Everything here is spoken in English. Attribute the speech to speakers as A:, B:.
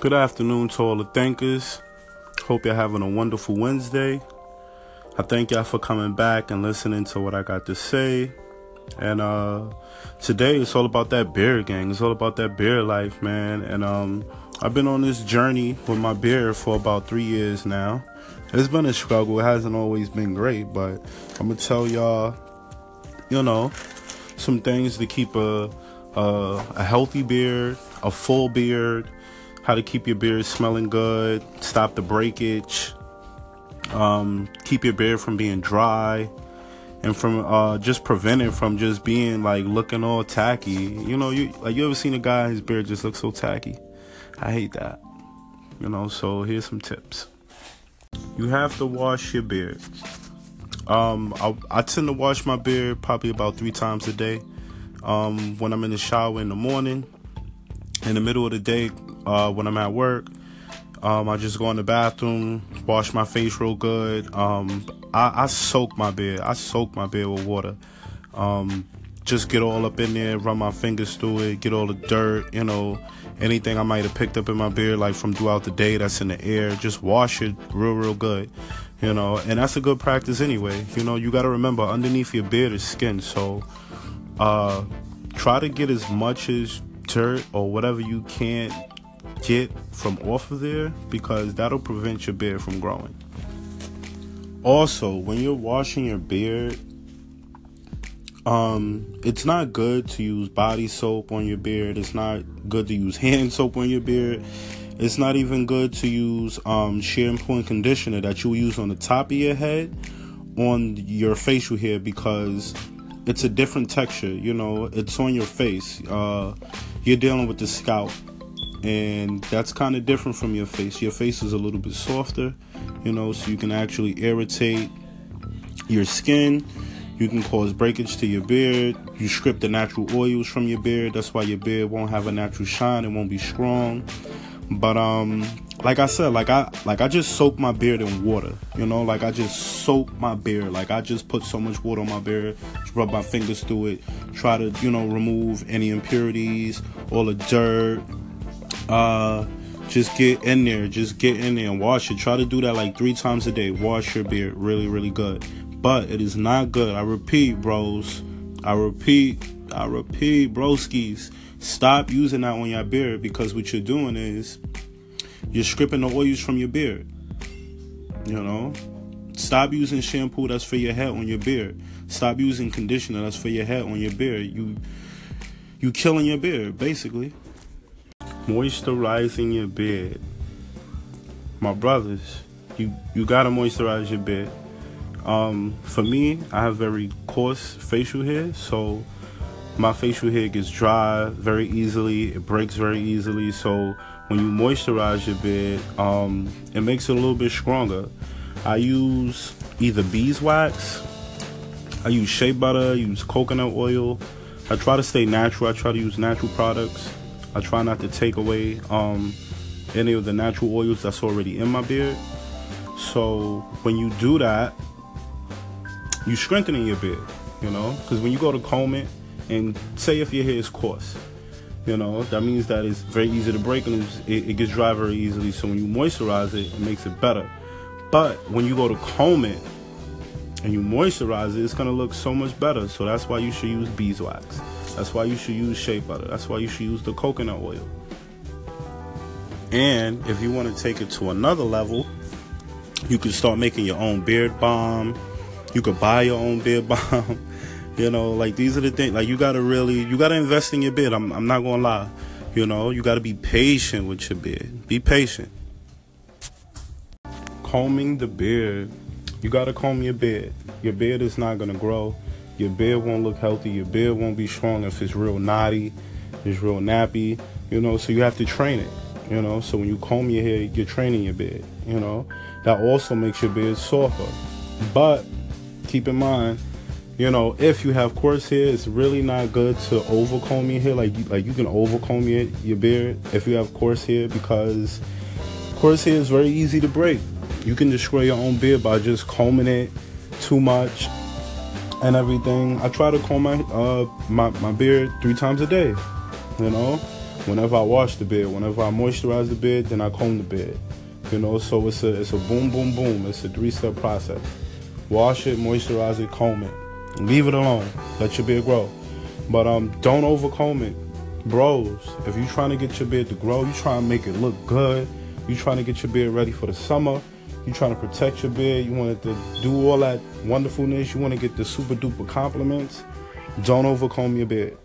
A: Good afternoon to all the thinkers. Hope you're having a wonderful Wednesday. I thank y'all for coming back and listening to what I got to say. And uh today it's all about that beer gang. It's all about that beer life, man. And um I've been on this journey with my beer for about three years now. It's been a struggle. It hasn't always been great, but I'm gonna tell y'all, you know, some things to keep a a, a healthy beard, a full beard, how to keep your beard smelling good, stop the breakage, um, keep your beard from being dry, and from uh, just prevent it from just being like looking all tacky. You know, you like you ever seen a guy his beard just looks so tacky? I hate that. You know, so here's some tips. You have to wash your beard. Um, I, I tend to wash my beard probably about three times a day. Um, when I'm in the shower in the morning, in the middle of the day, uh, when I'm at work, um, I just go in the bathroom, wash my face real good. Um, I, I, soak my beard. I soak my beard with water. Um, just get all up in there, run my fingers through it, get all the dirt, you know, anything I might have picked up in my beard, like from throughout the day that's in the air. Just wash it real, real good, you know. And that's a good practice anyway. You know, you got to remember underneath your beard is skin, so uh, try to get as much as dirt or whatever you can't get from off of there because that'll prevent your beard from growing. Also, when you're washing your beard, um, it's not good to use body soap on your beard. It's not good to use hand soap on your beard. It's not even good to use um, shampoo and conditioner that you use on the top of your head on your facial hair because it's a different texture. You know, it's on your face. Uh, you're dealing with the scalp, and that's kind of different from your face. Your face is a little bit softer, you know, so you can actually irritate your skin. You can cause breakage to your beard. You strip the natural oils from your beard. That's why your beard won't have a natural shine. It won't be strong. But um, like I said, like I like I just soak my beard in water. You know, like I just soak my beard. Like I just put so much water on my beard, rub my fingers through it, try to you know remove any impurities, all the dirt. Uh, just get in there, just get in there and wash it. Try to do that like three times a day. Wash your beard really, really good. But it is not good. I repeat, bros. I repeat. I repeat, broskies. Stop using that on your beard because what you're doing is you're stripping the oils from your beard. You know? Stop using shampoo that's for your head on your beard. Stop using conditioner that's for your head on your beard. You you killing your beard, basically. Moisturizing your beard. My brothers, you you gotta moisturize your beard. Um, for me, I have very coarse facial hair, so my facial hair gets dry very easily. It breaks very easily. So when you moisturize your beard, um, it makes it a little bit stronger. I use either beeswax, I use shea butter, I use coconut oil. I try to stay natural. I try to use natural products. I try not to take away um, any of the natural oils that's already in my beard. So when you do that, you strengthening your beard, you know, because when you go to comb it, and say if your hair is coarse, you know, that means that it's very easy to break and it, it gets dry very easily. So when you moisturize it, it makes it better. But when you go to comb it and you moisturize it, it's gonna look so much better. So that's why you should use beeswax. That's why you should use shea butter. That's why you should use the coconut oil. And if you want to take it to another level, you can start making your own beard balm. You could buy your own beard balm. You know, like these are the things. Like you gotta really, you gotta invest in your beard. I'm, I'm not gonna lie. You know, you gotta be patient with your beard. Be patient. Combing the beard. You gotta comb your beard. Your beard is not gonna grow. Your beard won't look healthy. Your beard won't be strong if it's real knotty, it's real nappy. You know, so you have to train it. You know, so when you comb your hair, you're training your beard. You know, that also makes your beard softer. But keep in mind, you know, if you have coarse hair, it's really not good to overcomb your hair. Like, like you can overcomb your, your beard if you have coarse hair because coarse hair is very easy to break. You can destroy your own beard by just combing it too much and everything. I try to comb my uh my, my beard three times a day. You know, whenever I wash the beard, whenever I moisturize the beard, then I comb the beard. You know, so it's a it's a boom boom boom. It's a three step process. Wash it, moisturize it, comb it. Leave it alone. Let your beard grow. But um don't overcomb it. Bros, if you're trying to get your beard to grow, you trying to make it look good, you trying to get your beard ready for the summer, you trying to protect your beard, you want it to do all that wonderfulness, you want to get the super duper compliments, don't overcomb your beard.